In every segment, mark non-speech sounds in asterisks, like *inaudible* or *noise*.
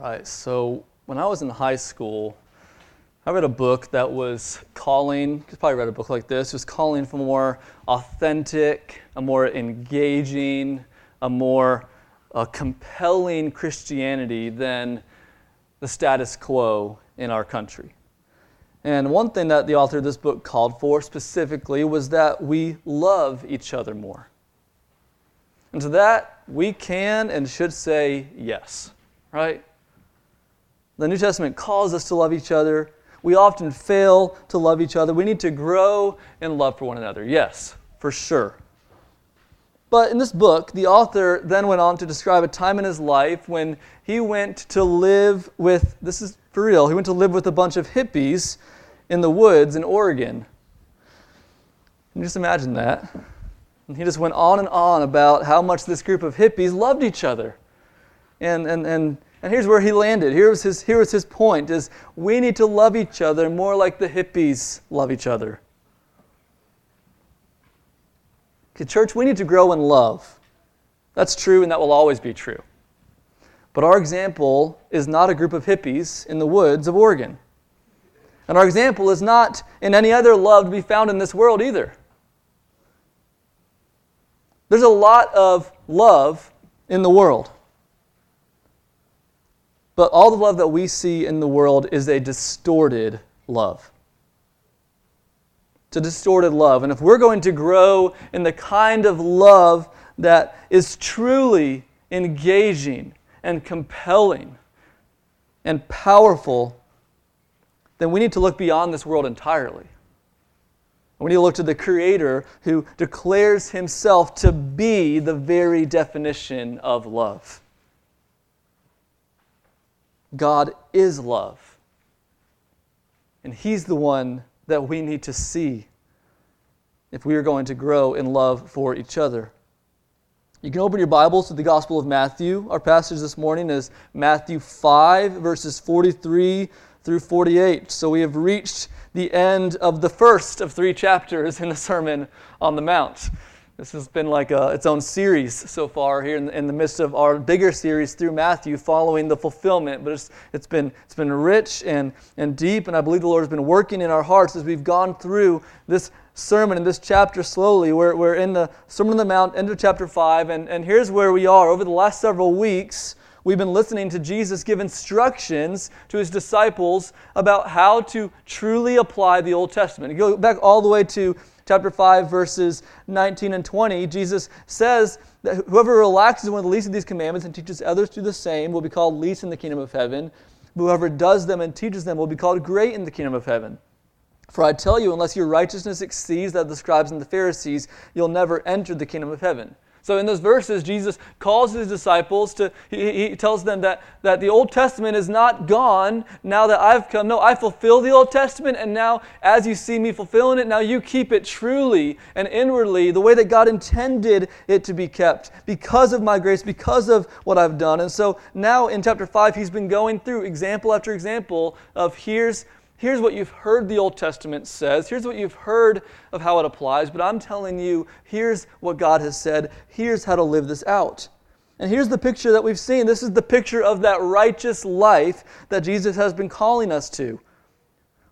right, so when I was in high school, I read a book that was calling, you probably read a book like this, was calling for more authentic, a more engaging, a more uh, compelling Christianity than the status quo in our country. And one thing that the author of this book called for specifically was that we love each other more. And to that, we can and should say yes, right? The New Testament calls us to love each other. We often fail to love each other. We need to grow in love for one another. Yes, for sure. But in this book, the author then went on to describe a time in his life when he went to live with, this is for real, he went to live with a bunch of hippies in the woods in Oregon. Can you just imagine that? And he just went on and on about how much this group of hippies loved each other. And, and, and and here's where he landed. Here was his, here was his point is we need to love each other more like the hippies love each other. Okay, church, we need to grow in love. That's true and that will always be true. But our example is not a group of hippies in the woods of Oregon. And our example is not in any other love to be found in this world either. There's a lot of love in the world. But all the love that we see in the world is a distorted love. It's a distorted love. And if we're going to grow in the kind of love that is truly engaging and compelling and powerful, then we need to look beyond this world entirely. We need to look to the Creator who declares Himself to be the very definition of love. God is love. And He's the one that we need to see if we are going to grow in love for each other. You can open your Bibles to the Gospel of Matthew. Our passage this morning is Matthew 5, verses 43 through 48. So we have reached the end of the first of three chapters in the Sermon on the Mount. This has been like a, its own series so far here in the, in the, midst of our bigger series through Matthew following the fulfillment. But it's, it's, been, it's been rich and, and deep, and I believe the Lord has been working in our hearts as we've gone through this sermon in this chapter slowly. We're, we're in the Sermon on the Mount, end of chapter 5, and, and here's where we are. Over the last several weeks, we've been listening to Jesus give instructions to his disciples about how to truly apply the Old Testament. You go back all the way to chapter 5, verses 19 and 20, Jesus says that whoever relaxes one of the least of these commandments and teaches others to do the same will be called least in the kingdom of heaven. Whoever does them and teaches them will be called great in the kingdom of heaven. For I tell you, unless your righteousness exceeds that of the scribes and the Pharisees, you'll never enter the kingdom of heaven. So in those verses, Jesus calls his disciples to, he, he, tells them that, that the Old Testament is not gone now that I've come. No, I fulfill the Old Testament, and now as you see me fulfilling it, now you keep it truly and inwardly the way that God intended it to be kept because of my grace, because of what I've done. And so now in chapter 5, he's been going through example after example of here's here's what you've heard the Old Testament says, here's what you've heard of how it applies, but I'm telling you, here's what God has said, here's how to live this out. And here's the picture that we've seen. This is the picture of that righteous life that Jesus has been calling us to.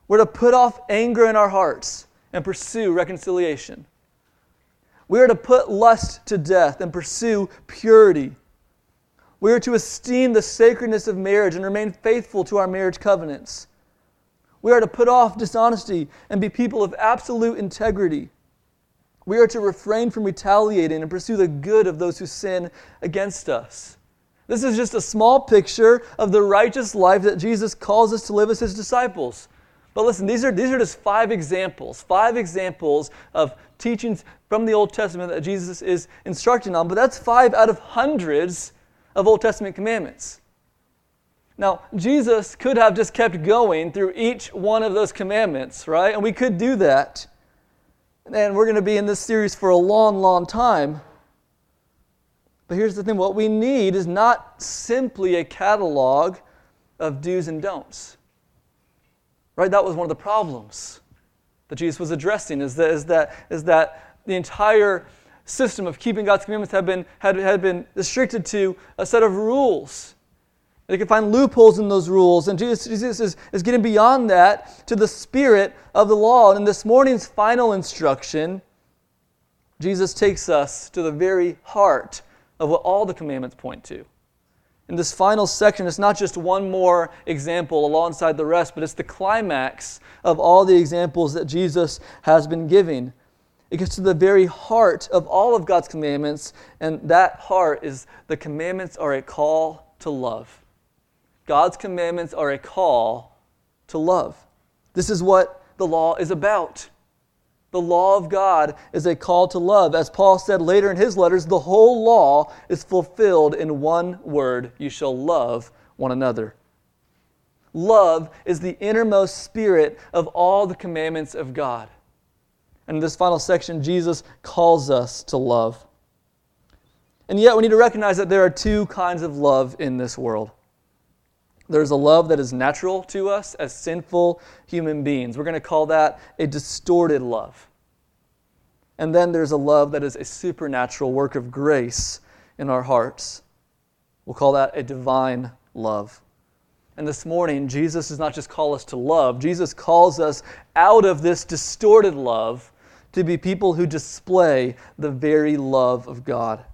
We're to put off anger in our hearts and pursue reconciliation. We are to put lust to death and pursue purity. We are to esteem the sacredness of marriage and remain faithful to our marriage covenants. We are to put off dishonesty and be people of absolute integrity. We are to refrain from retaliating and pursue the good of those who sin against us. This is just a small picture of the righteous life that Jesus calls us to live as his disciples. But listen, these are, these are just five examples, five examples of teachings from the Old Testament that Jesus is instructing on. But that's five out of hundreds of Old Testament commandments. Now, Jesus could have just kept going through each one of those commandments, right? And we could do that. And we're going to be in this series for a long, long time. But here's the thing what we need is not simply a catalog of do's and don'ts. Right? That was one of the problems that Jesus was addressing, is that, is that, is that the entire system of keeping God's commandments had been, had, had been restricted to a set of rules They can find loopholes in those rules. And Jesus, Jesus is, is getting beyond that to the spirit of the law. And in this morning's final instruction, Jesus takes us to the very heart of what all the commandments point to. In this final section, it's not just one more example alongside the rest, but it's the climax of all the examples that Jesus has been giving. It gets to the very heart of all of God's commandments, and that heart is the commandments are a call to love. God's commandments are a call to love. This is what the law is about. The law of God is a call to love. As Paul said later in his letters, the whole law is fulfilled in one word you shall love one another. Love is the innermost spirit of all the commandments of God. And in this final section, Jesus calls us to love. And yet, we need to recognize that there are two kinds of love in this world. There's a love that is natural to us as sinful human beings. We're going to call that a distorted love. And then there's a love that is a supernatural work of grace in our hearts. We'll call that a divine love. And this morning, Jesus does not just call us to love, Jesus calls us out of this distorted love to be people who display the very love of God.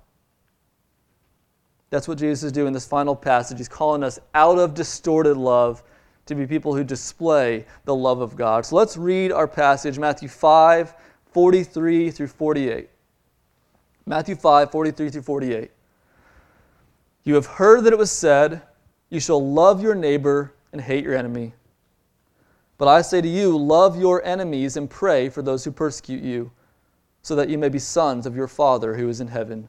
That's what Jesus is doing in this final passage. He's calling us out of distorted love to be people who display the love of God. So let's read our passage, Matthew 5, 43 through 48. Matthew 5, 43 through 48. You have heard that it was said, You shall love your neighbor and hate your enemy. But I say to you, love your enemies and pray for those who persecute you, so that you may be sons of your Father who is in heaven.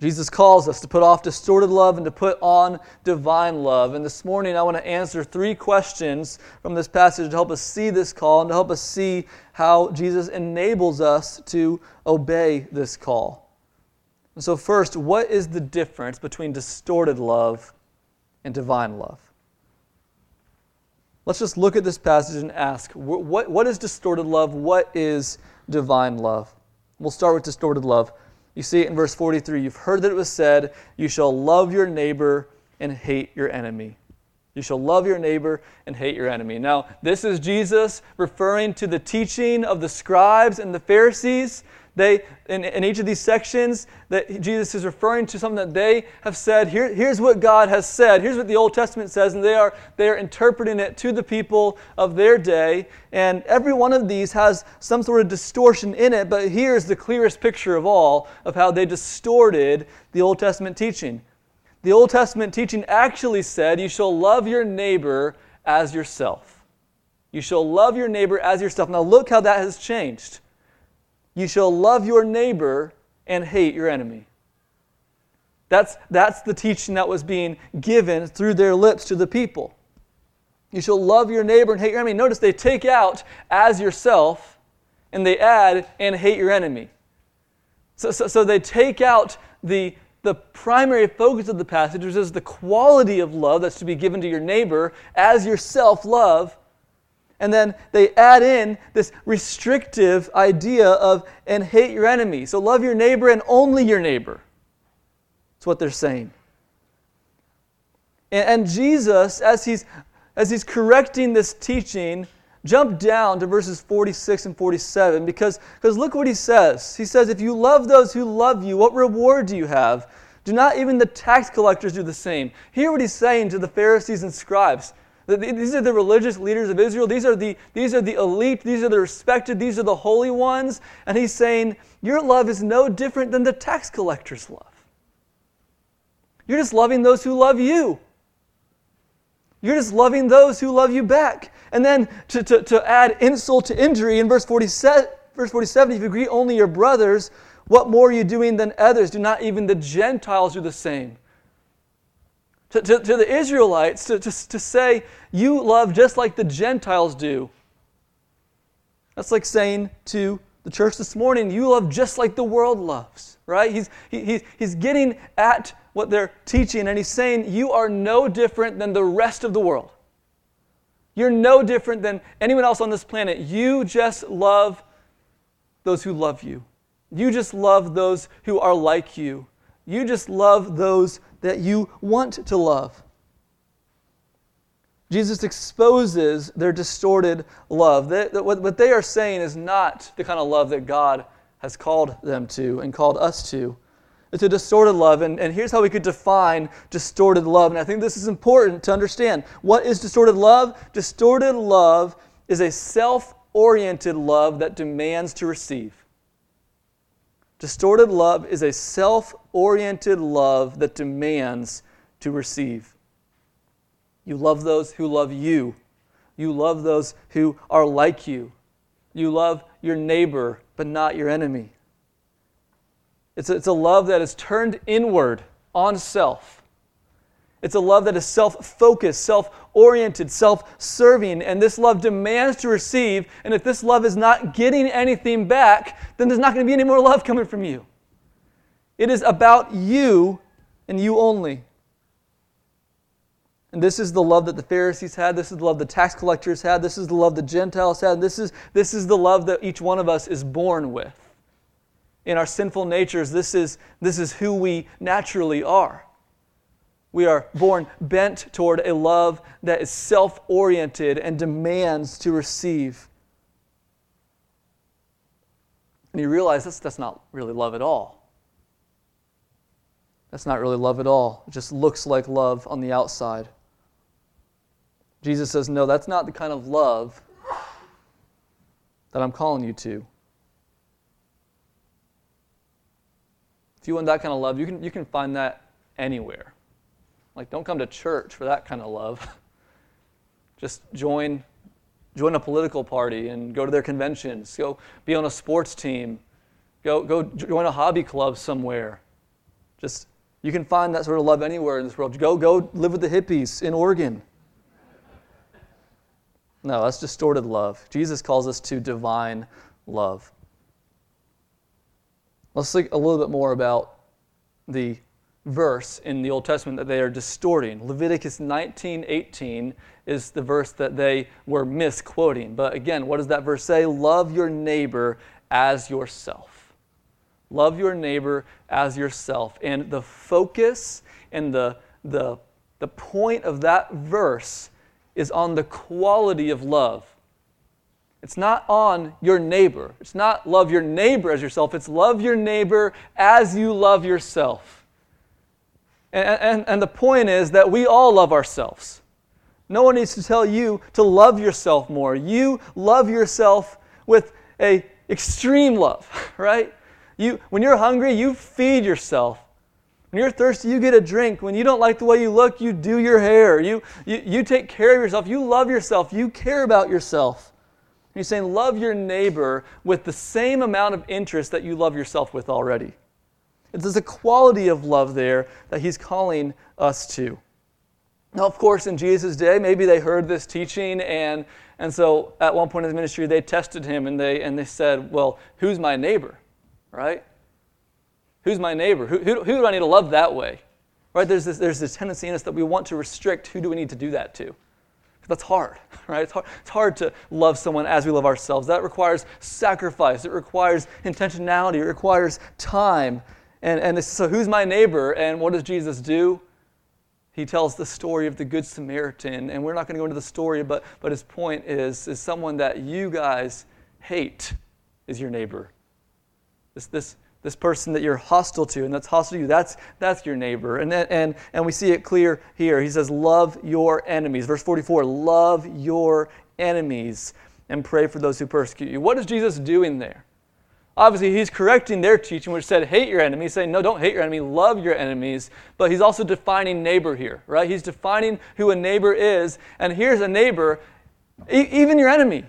Jesus calls us to put off distorted love and to put on divine love. And this morning, I want to answer three questions from this passage to help us see this call and to help us see how Jesus enables us to obey this call. And so, first, what is the difference between distorted love and divine love? Let's just look at this passage and ask what, what is distorted love? What is divine love? We'll start with distorted love. You see it in verse 43. You've heard that it was said, You shall love your neighbor and hate your enemy. You shall love your neighbor and hate your enemy. Now, this is Jesus referring to the teaching of the scribes and the Pharisees they, in, in each of these sections, that Jesus is referring to something that they have said. Here, here's what God has said. Here's what the Old Testament says, and they are, they are interpreting it to the people of their day. And every one of these has some sort of distortion in it, but here's the clearest picture of all of how they distorted the Old Testament teaching. The Old Testament teaching actually said, You shall love your neighbor as yourself. You shall love your neighbor as yourself. Now, look how that has changed. You shall love your neighbor and hate your enemy. That's, that's the teaching that was being given through their lips to the people. You shall love your neighbor and hate your enemy. Notice they take out as yourself and they add and hate your enemy. So, so, so they take out the, the primary focus of the passage, which is the quality of love that's to be given to your neighbor as yourself love, and then they add in this restrictive idea of, and hate your enemy. So love your neighbor and only your neighbor. That's what they're saying. And, and Jesus, as he's, as he's correcting this teaching, jump down to verses 46 and 47 because, because look what he says. He says, If you love those who love you, what reward do you have? Do not even the tax collectors do the same? Hear what he's saying to the Pharisees and scribes. These are the religious leaders of Israel. These are the, these are the elite. These are the respected. These are the holy ones. And he's saying, Your love is no different than the tax collector's love. You're just loving those who love you. You're just loving those who love you back. And then to, to, to add insult to injury in verse 47, verse 47, if you greet only your brothers, what more are you doing than others? Do not even the Gentiles do the same? To, to, to the Israelites, to, to, to say, you love just like the Gentiles do. That's like saying to the church this morning, you love just like the world loves, right? He's, he, he's getting at what they're teaching and he's saying, you are no different than the rest of the world. You're no different than anyone else on this planet. You just love those who love you. You just love those who are like you. You just love those that you want to love. Jesus exposes their distorted love. They, what they are saying is not the kind of love that God has called them to and called us to. It's a distorted love. And, and here's how we could define distorted love. And I think this is important to understand. What is distorted love? Distorted love is a self oriented love that demands to receive. Distorted love is a self oriented love that demands to receive. You love those who love you. You love those who are like you. You love your neighbor, but not your enemy. It's a, it's a love that is turned inward on self. It's a love that is self focused, self oriented, self serving, and this love demands to receive. And if this love is not getting anything back, then there's not going to be any more love coming from you. It is about you and you only. And this is the love that the Pharisees had. This is the love the tax collectors had. This is the love the Gentiles had. This is, this is the love that each one of us is born with. In our sinful natures, this is, this is who we naturally are. We are born bent toward a love that is self oriented and demands to receive. And you realize that's, that's not really love at all. That's not really love at all. It just looks like love on the outside. Jesus says, No, that's not the kind of love that I'm calling you to. If you want that kind of love, you can, you can find that anywhere. Like, don't come to church for that kind of love. *laughs* Just join, join a political party and go to their conventions. Go be on a sports team. Go, go join a hobby club somewhere. Just, you can find that sort of love anywhere in this world. Go, go live with the hippies in Oregon. No, that's distorted love. Jesus calls us to divine love. Let's think a little bit more about the verse in the Old Testament that they are distorting. Leviticus 19:18 is the verse that they were misquoting. But again, what does that verse say? Love your neighbor as yourself. Love your neighbor as yourself. And the focus and the, the, the point of that verse is on the quality of love. It's not on your neighbor. It's not love your neighbor as yourself. It's love your neighbor as you love yourself. And, and, and the point is that we all love ourselves. No one needs to tell you to love yourself more. You love yourself with a extreme love, *laughs* right? You, when you're hungry, you feed yourself. When you're thirsty, you get a drink. When you don't like the way you look, you do your hair. You, you, you take care of yourself. You love yourself. You care about yourself. And he's saying, love your neighbor with the same amount of interest that you love yourself with already. There's a quality of love there that he's calling us to. Now, of course, in Jesus' day, maybe they heard this teaching, and, and so at one point in his ministry, they tested him and they, and they said, Well, who's my neighbor? Right? Who's my neighbor? Who, who, who do I need to love that way? Right? There's this, there's this tendency in us that we want to restrict who do we need to do that to. That's hard, *laughs* right? It's hard, it's hard to love someone as we love ourselves. That requires sacrifice, it requires intentionality, it requires time. And, and so, who's my neighbor? And what does Jesus do? He tells the story of the Good Samaritan. And we're not going to go into the story, but, but his point is, is someone that you guys hate is your neighbor. This, this, this person that you're hostile to and that's hostile to you that's that's your neighbor and and and we see it clear here he says love your enemies verse 44 love your enemies and pray for those who persecute you what is jesus doing there obviously he's correcting their teaching which said hate your enemies. Saying no don't hate your enemy love your enemies. But he's also defining neighbor here right? He's defining who a neighbor is. And here's a neighbor e- even your enemy.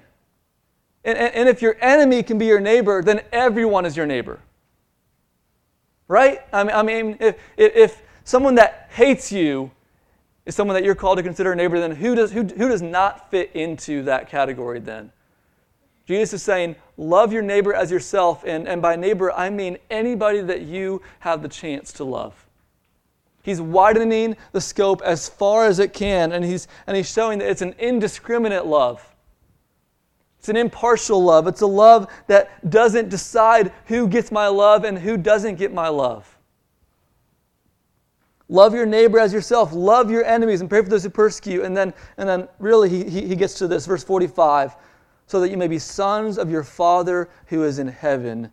And, and, and if your enemy can be your neighbor then everyone is your neighbor. Right? I mean, I mean if, if someone that hates you is someone that you're called to consider a neighbor, then who does, who, who does not fit into that category then? Jesus is saying, love your neighbor as yourself. And, and by neighbor, I mean anybody that you have the chance to love. He's widening the scope as far as it can, and he's, and he's showing that it's an indiscriminate love. It's an impartial love. It's a love that doesn't decide who gets my love and who doesn't get my love. Love your neighbor as yourself. Love your enemies and pray for those who persecute. you. And then, and then really, he, he gets to this, verse 45 so that you may be sons of your Father who is in heaven.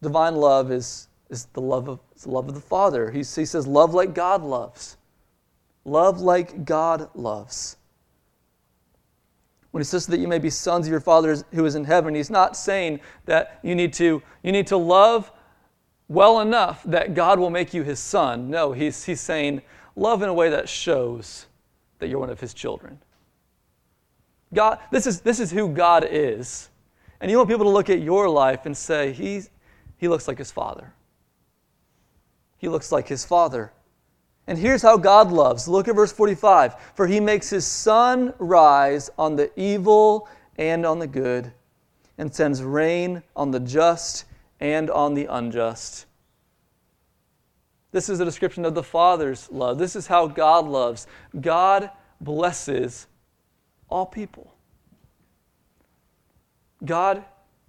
Divine love is, is the love of, the love of the Father. He, he says, Love like God loves. Love like God loves. When he says that you may be sons of your Father who is in heaven, he's not saying that you need to, you need to love well enough that God will make you his son. No, he's, he's saying love in a way that shows that you're one of his children. God, this is, this is who God is. And you want people to look at your life and say, He's, He looks like his father. He looks like his father. And here's how God loves. Look at verse 45. For he makes his sun rise on the evil and on the good, and sends rain on the just and on the unjust. This is a description of the Father's love. This is how God loves. God blesses all people. God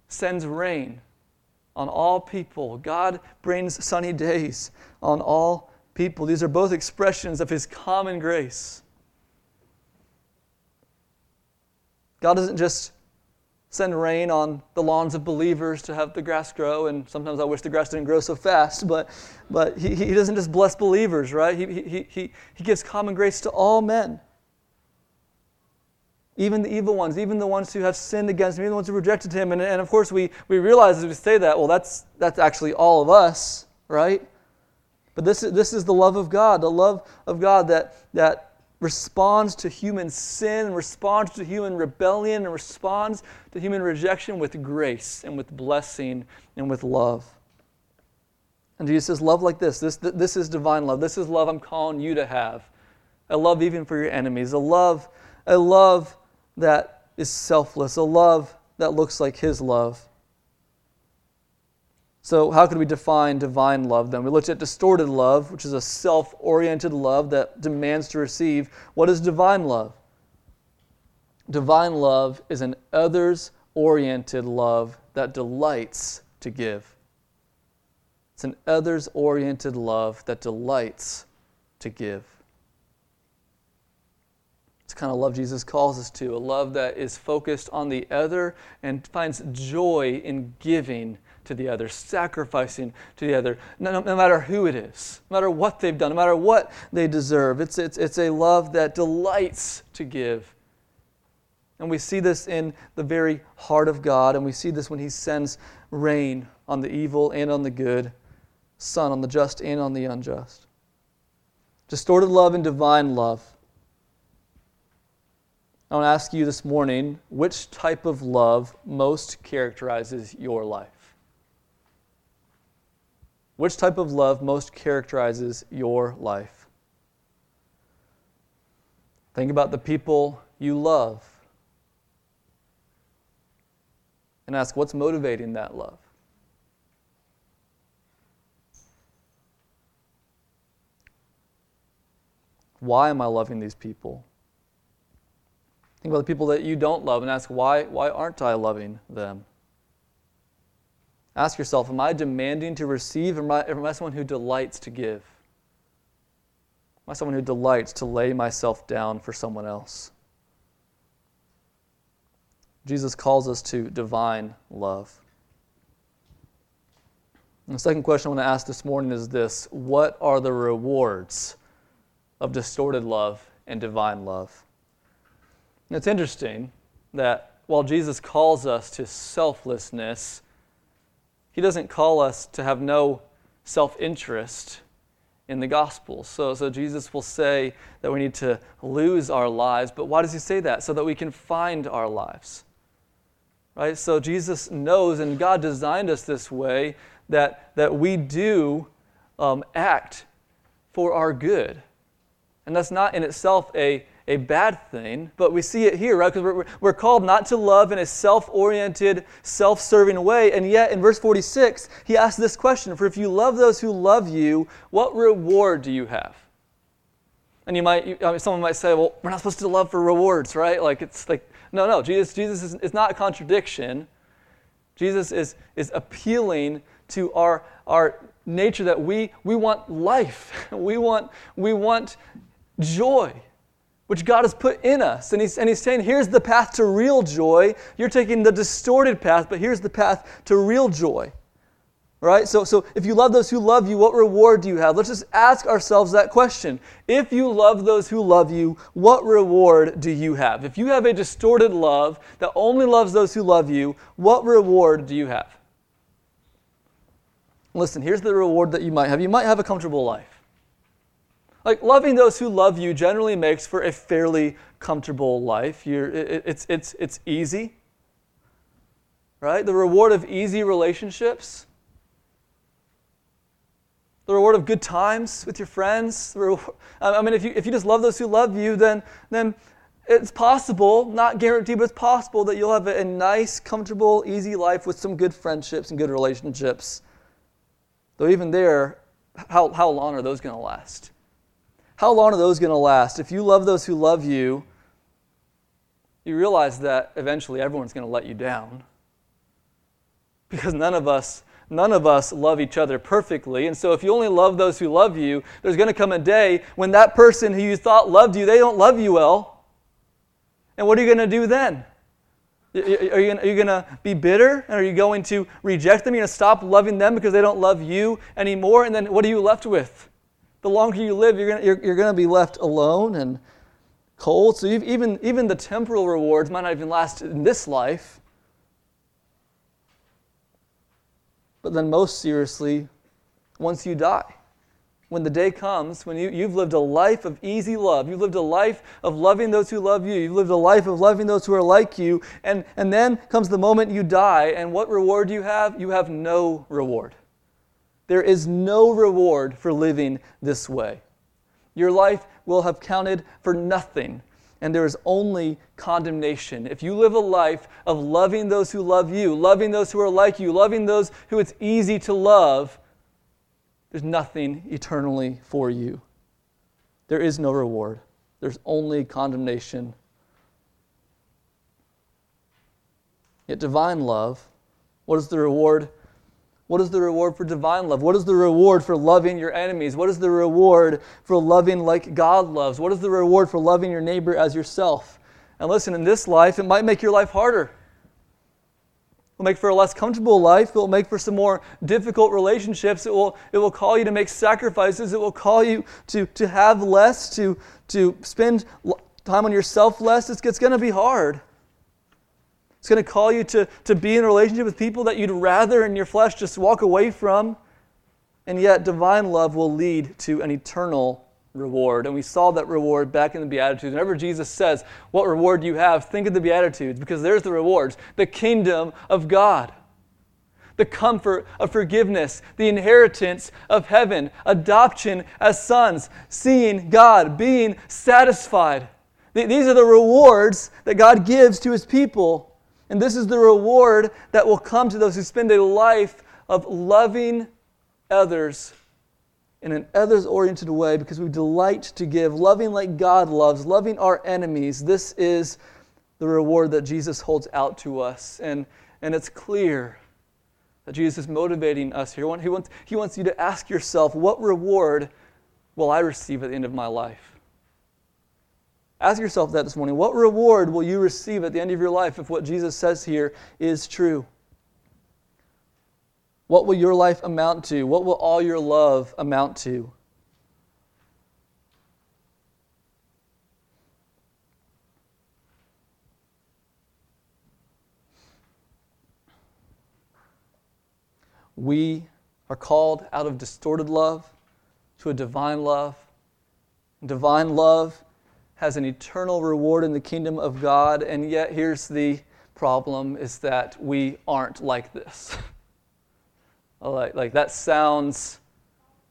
sends rain on all people. God brings sunny days on all people. These are both expressions of His common grace. God doesn't just send rain on the lawns of believers to have the grass grow. And sometimes I wish the grass didn't grow so fast, but, but he, he doesn't just bless believers, right? He, he, he, he gives common grace to all men. Even the evil ones, even the ones who have sinned against him, even the ones who rejected him. And, and of course, we, we realize as we say that, well, that's, that's actually all of us, right? But this is, this is the love of God, the love of God that, that responds to human sin, responds to human rebellion, and responds to human rejection with grace and with blessing and with love. And Jesus says, Love like this. This, this is divine love. This is love I'm calling you to have. A love even for your enemies. A love, a love that is selfless. A love that looks like His love. So, how could we define divine love then? We looked at distorted love, which is a self oriented love that demands to receive. What is divine love? Divine love is an others oriented love that delights to give. It's an others oriented love that delights to give. It's kind of love Jesus calls us to, a love that is focused on the other and finds joy in giving to the other, sacrificing to the other, no, no, matter who it is, no matter what they've done, no matter what they deserve. It's, it's, it's a love that delights to give. And we see this in the very heart of God, and we see this when He sends rain on the evil and on the good, sun on the just and on the unjust. Distorted love and divine love. I want to ask you this morning which type of love most characterizes your life? Which type of love most characterizes your life? Think about the people you love and ask what's motivating that love? Why am I loving these people? Think about the people that you don't love and ask why, why aren't I loving them? Ask yourself Am I demanding to receive, am I, am I someone who delights to give? Am I someone who delights to lay myself down for someone else? Jesus calls us to divine love. And the second question I want to ask this morning is this What are the rewards of distorted love and divine love? And it's interesting that while Jesus calls us to selflessness, he doesn't call us to have no self interest in the gospel. So, so Jesus will say that we need to lose our lives, but why does he say that? So that we can find our lives. Right? So Jesus knows, and God designed us this way, that, that we do um, act for our good. And that's not in itself a, a bad thing, but we see it here, right? Because we're, we're called not to love in a self oriented, self serving way. And yet, in verse 46, he asks this question For if you love those who love you, what reward do you have? And you might, you, I mean, someone might say, well, we're not supposed to love for rewards, right? Like, it's like, no, no, Jesus, Jesus is, is not a contradiction. Jesus is, is appealing to our, our nature that we, we want life. *laughs* We want, we want joy, which God has put in us. And he's, and he's saying, here's the path to real joy. You're taking the distorted path, but here's the path to real joy. Right? So, so if you love those who love you, what reward do you have? Let's just ask ourselves that question. If you love those who love you, what reward do you have? If you have a distorted love that only loves those who love you, what reward do you have? Listen, here's the reward that you might have. You might have a comfortable life. Like loving those who love you generally makes for a fairly comfortable life. You're, it, it's, it's, it's easy, right? The reward of easy relationships, the reward of good times with your friends. I mean, if you, if you just love those who love you, then, then it's possible, not guaranteed, but it's possible that you'll have a, a nice, comfortable, easy life with some good friendships and good relationships. Though even there, how, how long are those going to last? How long are those going to last? If you love those who love you, you realize that eventually everyone's going to let you down. Because none of us none of us love each other perfectly. And so if you only love those who love you, there's going to come a day when that person who you thought loved you, they don't love you well. And what are you going to do then? Are you, going to be bitter? And are you going to reject them? You're going to stop loving them because they don't love you anymore? And then what are you left with? The longer you live, you're going you're, you're to be left alone and cold. So even, even the temporal rewards might not even last in this life. But then, most seriously, once you die when the day comes when you, you've lived a life of easy love, you've lived a life of loving those who love you, you've lived a life of loving those who are like you, and, and then comes the moment you die, and what reward do you have? You have no reward. There is no reward for living this way. Your life will have counted for nothing, and there is only condemnation. If you live a life of loving those who love you, loving those who are like you, loving those who it's easy to love, there's nothing eternally for you. There is no reward, there's only condemnation. Yet, divine love, what is the reward? What is the reward for divine love? What is the reward for loving your enemies? What is the reward for loving like God loves? What is the reward for loving your neighbor as yourself? And listen, in this life, it might make your life harder It will make for a less comfortable life. It will make for some more difficult relationships. It will, it will call you to make sacrifices. It will call you to, to have less, to, to spend time on yourself less. It's, it's going to be hard. It's going to call you to, to be in a relationship with people that you'd rather in your flesh just walk away from. And yet, divine love will lead to an eternal reward. And we saw that reward back in the Beatitudes. Whenever Jesus says, What reward do you have? think of the Beatitudes because there's the rewards the kingdom of God, the comfort of forgiveness, the inheritance of heaven, adoption as sons, seeing God, being satisfied. These are the rewards that God gives to his people. And this is the reward that will come to those who spend a life of loving others in an others oriented way because we delight to give, loving like God loves, loving our enemies. This is the reward that Jesus holds out to us. And, and it's clear that Jesus is motivating us here. He wants, he wants you to ask yourself, what reward will I receive at the end of my life? Ask yourself that this morning. What reward will you receive at the end of your life if what Jesus says here is true? What will your life amount to? What will all your love amount to? We are called out of distorted love to a divine love. Divine love has an eternal reward in the kingdom of God, and yet here's the problem is that we aren't like this. *laughs* like, like that sounds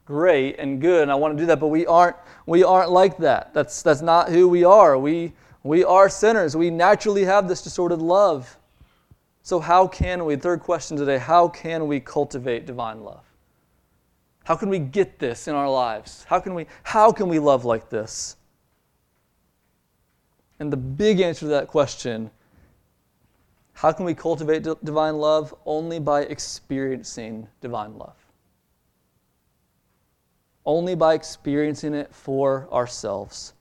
great and good, and I want to do that, but we aren't, we aren't like that. That's, that's not who we are. We, we are sinners. We naturally have this distorted love. So, how can we, third question today, how can we cultivate divine love? How can we get this in our lives? How can we, how can we love like this? And the big answer to that question how can we cultivate d- divine love? Only by experiencing divine love. Only by experiencing it for ourselves.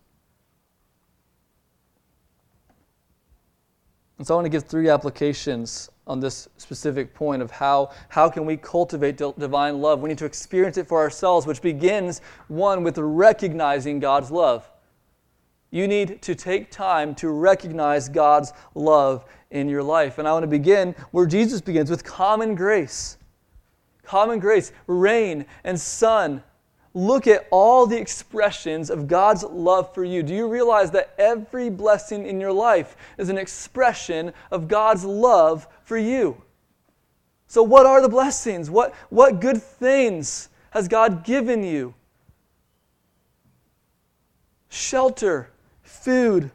And so I want to give three applications on this specific point of how, how can we cultivate divine love. We need to experience it for ourselves, which begins, one, with recognizing God's love. You need to take time to recognize God's love in your life. And I want to begin where Jesus begins with common grace. Common grace, rain and sun. Look at all the expressions of God's love for you. Do you realize that every blessing in your life is an expression of God's love for you? So, what are the blessings? What, what good things has God given you? Shelter, food,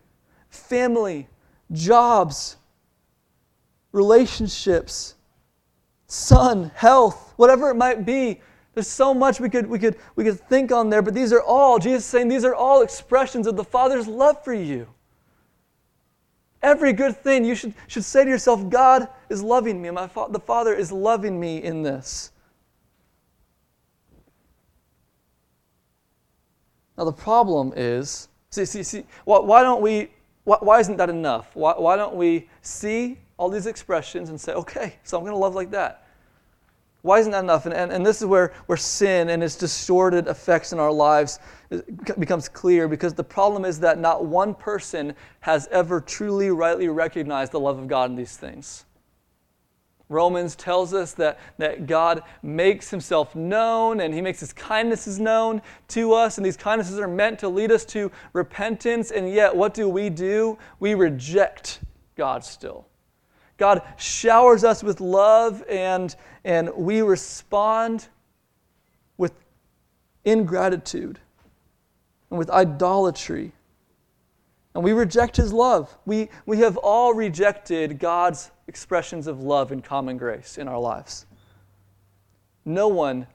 family, jobs, relationships, sun, health, whatever it might be. There's so much we could, we, could, we could think on there, but these are all, Jesus is saying, these are all expressions of the Father's love for you. Every good thing, you should, should say to yourself, God is loving me. My fa- the Father is loving me in this. Now, the problem is See, see, see. Why, don't we? Why, why, isn't that enough? Why, why don't we see all these expressions and say, okay, so I'm going to love like that? Why isn't that enough? And, and, and this is where, where sin and its distorted effects in our lives uh, becomes clear because the problem is that not one person has ever truly, rightly recognized the love of God in these things. Romans tells us that, that God makes himself known and he makes his kindnesses known to us, and these kindnesses are meant to lead us to repentance. And yet, what do we do? We reject God still. God showers us with love, and, and we respond with ingratitude and with idolatry. And we reject his love. We, we have all rejected God's expressions of love and common grace in our lives. No one,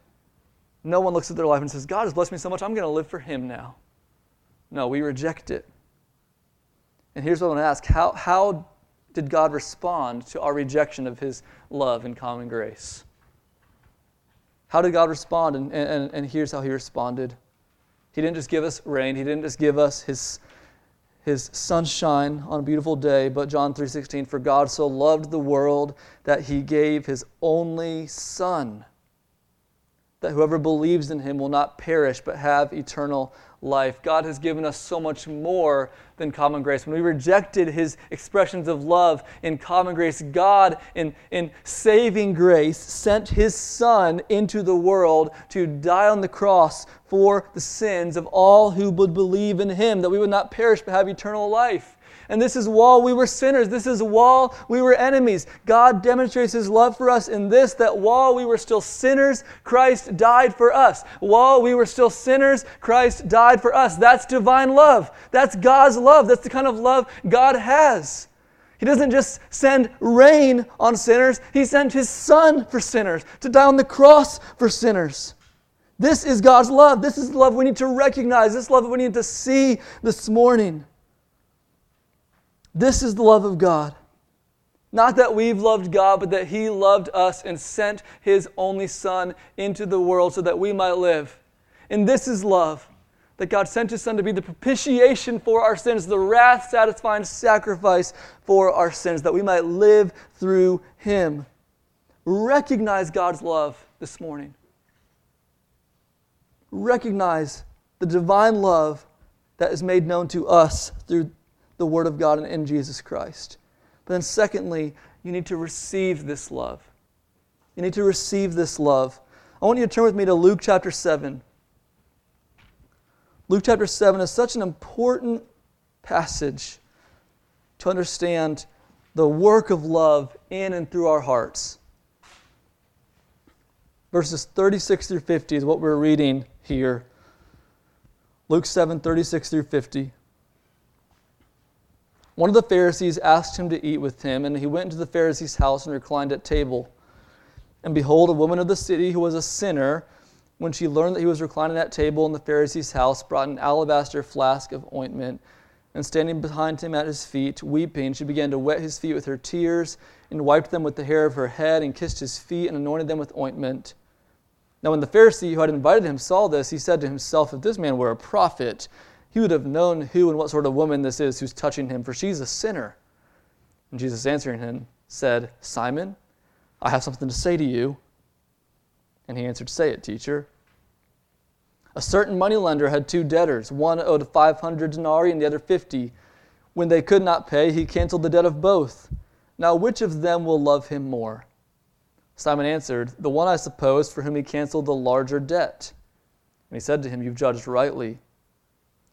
no one looks at their life and says, God has blessed me so much, I'm going to live for Him now. No, we reject it. And here's what I want to ask how, how did God respond to our rejection of His love and common grace? How did God respond? And, and, and here's how He responded He didn't just give us rain, He didn't just give us His his sunshine on a beautiful day but john 3.16 for god so loved the world that he gave his only son that whoever believes in him will not perish but have eternal life god has given us so much more than common grace. When we rejected his expressions of love in common grace, God, in, in saving grace, sent his Son into the world to die on the cross for the sins of all who would believe in him, that we would not perish but have eternal life. And this is while we were sinners. This is while we were enemies. God demonstrates his love for us in this that while we were still sinners, Christ died for us. While we were still sinners, Christ died for us. That's divine love. That's God's love. That's the kind of love God has. He doesn't just send rain on sinners, He sent His Son for sinners, to die on the cross for sinners. This is God's love. This is love we need to recognize. This love we need to see this morning. This is the love of God. Not that we've loved God, but that He loved us and sent His only Son into the world so that we might live. And this is love that God sent His Son to be the propitiation for our sins, the wrath satisfying sacrifice for our sins, that we might live through Him. Recognize God's love this morning. Recognize the divine love that is made known to us through the Word of God and in Jesus Christ. But then, secondly, you need to receive this love. You need to receive this love. I want you to turn with me to Luke chapter 7. Luke chapter 7 is such an important passage to understand the work of love in and through our hearts. verses 36 through 50 is what we're reading here. Luke 7 36 through 50. One of the Pharisees asked him to eat with him, and he went into the Pharisee's house and reclined at table. And behold, a woman of the city who was a sinner, when she learned that he was reclining at table in the Pharisee's house, brought an alabaster flask of ointment. And standing behind him at his feet, weeping, she began to wet his feet with her tears, and wiped them with the hair of her head, and kissed his feet, and anointed them with ointment. Now, when the Pharisee who had invited him saw this, he said to himself, If this man were a prophet, he would have known who and what sort of woman this is who's touching him, for she's a sinner. And Jesus answering him said, Simon, I have something to say to you. And he answered, Say it, teacher. A certain moneylender had two debtors. One owed 500 denarii and the other 50. When they could not pay, he canceled the debt of both. Now, which of them will love him more? Simon answered, The one, I suppose, for whom he canceled the larger debt. And he said to him, You've judged rightly.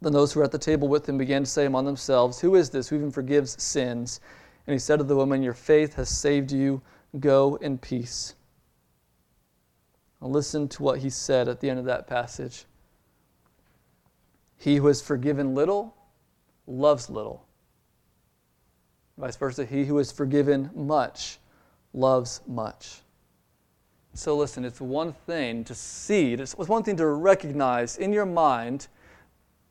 Then those who were at the table with him began to say among themselves, Who is this who even forgives sins? And he said to the woman, Your faith has saved you. Go in peace. Now listen to what he said at the end of that passage. He who has forgiven little loves little. Vice versa, he who has forgiven much loves much. So listen, it's one thing to see, it's one thing to recognize in your mind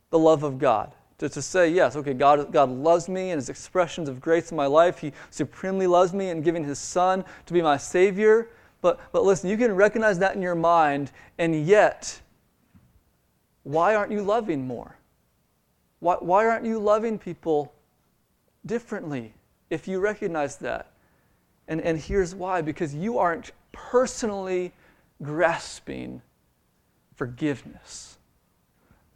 the love of God. To, to say, yes, okay, God, God loves me and his expressions of grace in my life. He supremely loves me in giving his son to be my Savior. But, but listen, you can recognize that in your mind, and yet, why aren't you loving more? Why, why aren't you loving people differently if you recognize that? And, and here's why because you aren't personally grasping forgiveness.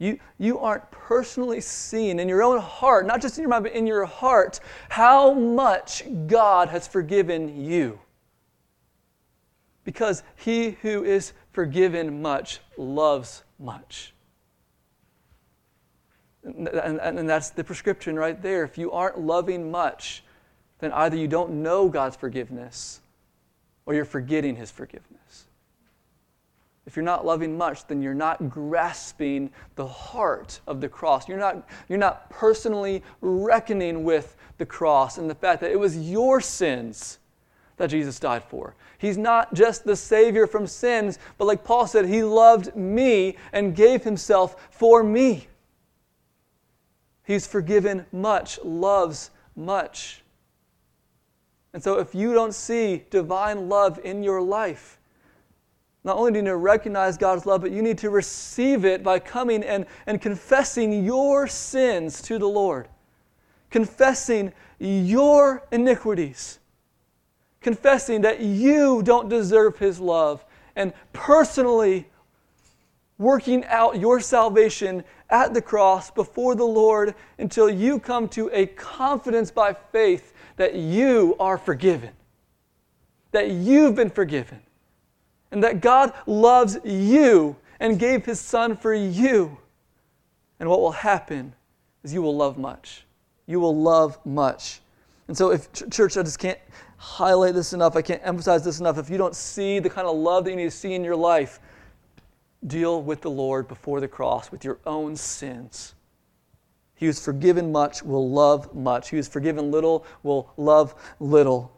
You, you aren't personally seeing in your own heart, not just in your mind, but in your heart, how much God has forgiven you. Because he who is forgiven much loves much. And, and, and, that's the prescription right there. If you aren't loving much, then either you don't know God's forgiveness or you're forgetting his forgiveness. If you're not loving much, then you're not grasping the heart of the cross. You're not, you're not personally reckoning with the cross and the fact that it was your sins that Jesus died for. He's not just the Savior from sins, but like Paul said, He loved me and gave Himself for me. He's forgiven much, loves much. And so if you don't see divine love in your life, not only do you need to recognize God's love, but you need to receive it by coming and, and confessing your sins to the Lord, confessing your iniquities, confessing that you don't deserve His love, and personally working out your salvation at the cross before the Lord until you come to a confidence by faith that you are forgiven, that you've been forgiven and that God loves you and gave his son for you. And what will happen is you will love much. You will love much. And so, if church, I just can't highlight this enough, I can't emphasize this enough. If you don't see the kind of love that you need to see in your life, deal with the Lord before the cross with your own sins. He who's forgiven much will love much. He who's forgiven little will love little.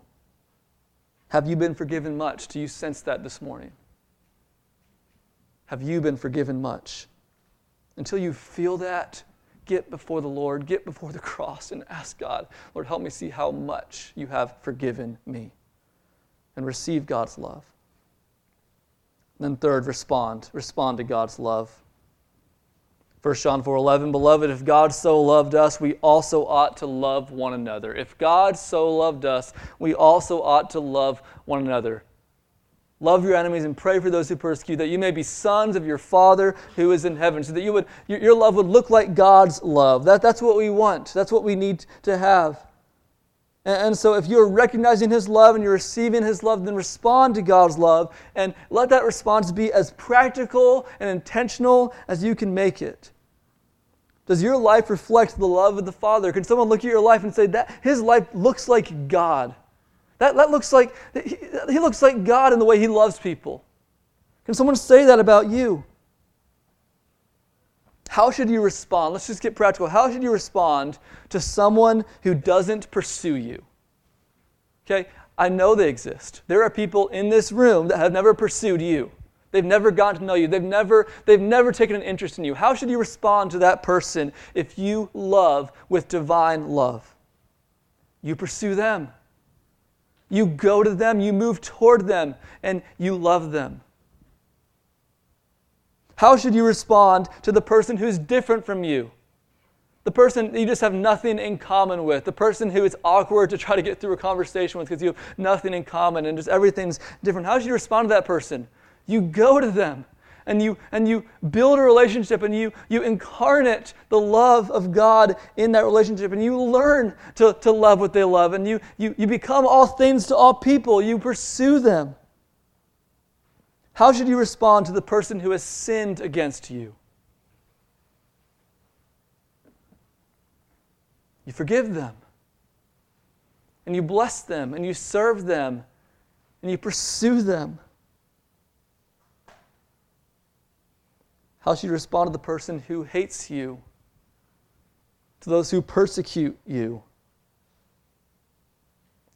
Have you been forgiven much? Do you sense that this morning? Have you been forgiven much? Until you feel that, get before the Lord, get before the *laughs* cross, and ask God, Lord, help me see how much you have forgiven me. And receive God's love. And then, third, respond. Respond to God's love. 1 John 4:11 Beloved if God so loved us we also ought to love one another. If God so loved us we also ought to love one another. Love your enemies and pray for those who persecute, that you may be sons of your Father who is in heaven, so that you would, your love would look like God's love. That, that's what we want. That's what we need to have. And, and so, if you're recognizing His love and you're receiving His love, then respond to God's love and let that response be as practical and intentional as you can make it. Does your life reflect the love of the Father? Can someone look at your life and say that his life looks like God? That, that looks like, he, he looks like God in the way he loves people. Can someone say that about you? How should you respond? Let's just get practical. How should you respond to someone who doesn't pursue you? Okay, I know they exist. There are people in this room that have never pursued you. They've never gotten to know you. They've never, they've never taken an interest in you. How should you respond to that person if you love with divine love? You pursue them. You go to them, you move toward them, and you love them. How should you respond to the person who's different from you? The person you just have nothing in common with, the person who is awkward to try to get through a conversation with because you have nothing in common and just everything's different. How should you respond to that person? You go to them and you, and you build a relationship and you, you incarnate the love of God in that relationship and you learn to, to love what they love and you, you, you become all things to all people. You pursue them. How should you respond to the person who has sinned against you? You forgive them and you bless them and you serve them and you pursue them. How should you respond to the person who hates you? To those who persecute you?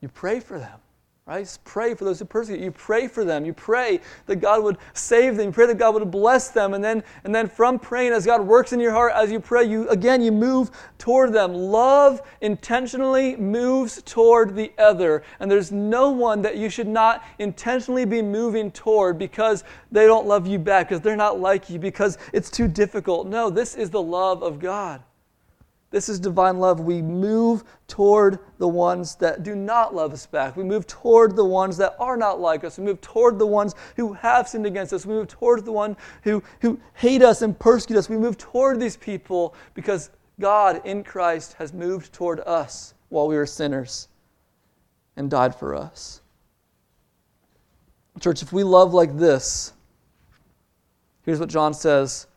You pray for them, right? Pray for those who persecute you. You pray for them. You pray that God would save them. You pray that God would bless them. And then, and then from praying, as God works in your heart, as you pray, you again you move toward them. Love intentionally moves toward the other. And there's no one that you should not intentionally be moving toward because they don't love you back, because they're not like you, because it's too difficult. No, this is the love of God. This is divine love. We move toward the ones that do not love us back. We move toward the ones that are not like us. We move toward the ones who have sinned against us. We move toward the ones who, who hate us and persecute us. We move toward these people because God in Christ has moved toward us while we were sinners and died for us. Church, if we love like this, here's what John says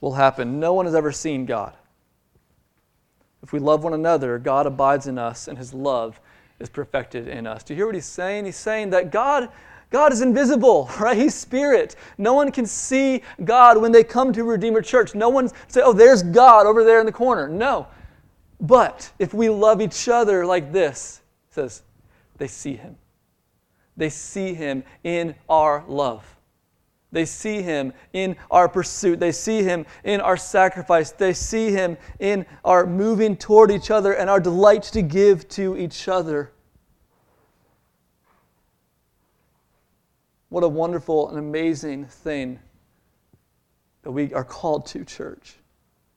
will happen. No one has ever seen God. If we love one another, God abides in us and his love is perfected in us. Do you hear what he's saying? He's saying that God God is invisible, *laughs* right? He's spirit. No one can see God when they come to Redeemer Church. No one say, "Oh, there's God over there in the corner." No. But if we love each other like this, says they see him. They see him in our love. They see him in our pursuit. They see him in our sacrifice. They see him in our moving toward each other and our delight to give to each other. What a wonderful and amazing thing that we are called to, church.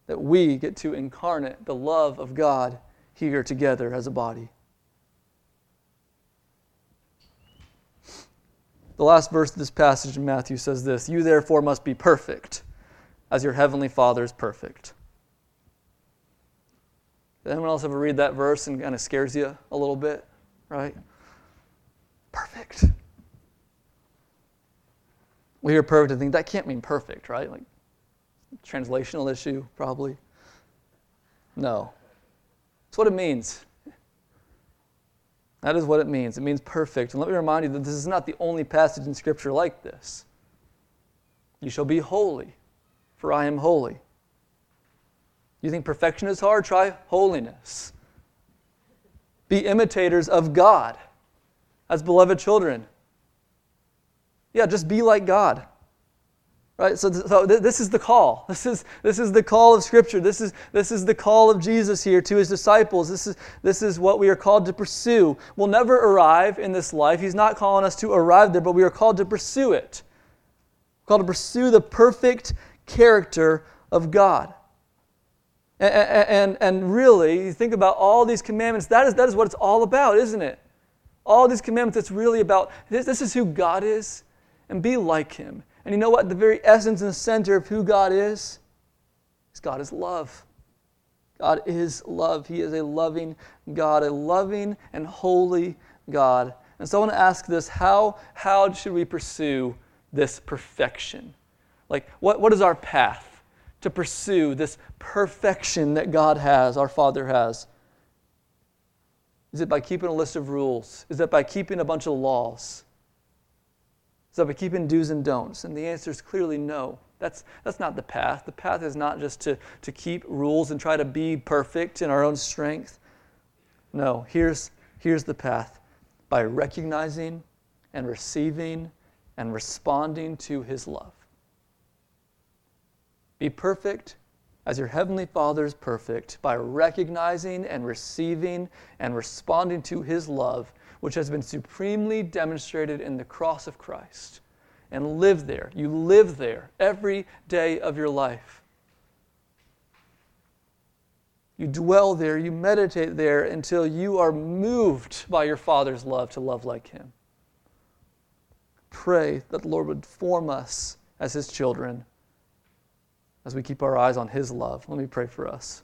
That we get to incarnate the love of God here together as a body. The last verse of this passage in Matthew says this You therefore must be perfect, as your heavenly Father is perfect. Did anyone else ever read that verse and kind of scares you a little bit? Right? Perfect. We hear perfect and think that can't mean perfect, right? Like translational issue, probably. No. It's what it means. That is what it means. It means perfect. And let me remind you that this is not the only passage in Scripture like this. You shall be holy, for I am holy. You think perfection is hard? Try holiness. Be imitators of God as beloved children. Yeah, just be like God. Right? So, so this is the call. *laughs* This is, this is the call of Scripture. This is, this is the call of Jesus here to his disciples. This is, this is what we are called to pursue. We'll never arrive in this life. He's not calling us to arrive there, but we are called to pursue it. We're called to pursue the perfect character of God. And, and, and really, you think about all these commandments, that is, that is what it's all about, isn't it? All these commandments, it's really about this, this is who God is. and be like Him. And you know what? The very essence and center of who God is is God is love. God is love. He is a loving God, a loving and holy God. And so I want to ask this how, how should we pursue this perfection? Like, what, what is our path to pursue this perfection that God has, our Father has? Is it by keeping a list of rules? Is it by keeping a bunch of laws? It by keeping do's and don'ts? And the answer is clearly no. That's, that's not the path. The path is not just to, to keep rules and try to be perfect in our own strength. No, here's, here's the path by recognizing and receiving and responding to his love. Be perfect as your heavenly Father is perfect by recognizing and receiving and responding to his love, which has been supremely demonstrated in the cross of Christ. And live there. You live there every day of your life. You dwell there, you meditate there until you are moved by your Father's love to love like him. Pray that the Lord would form us as his children as we keep our eyes on His love. Let me pray for us.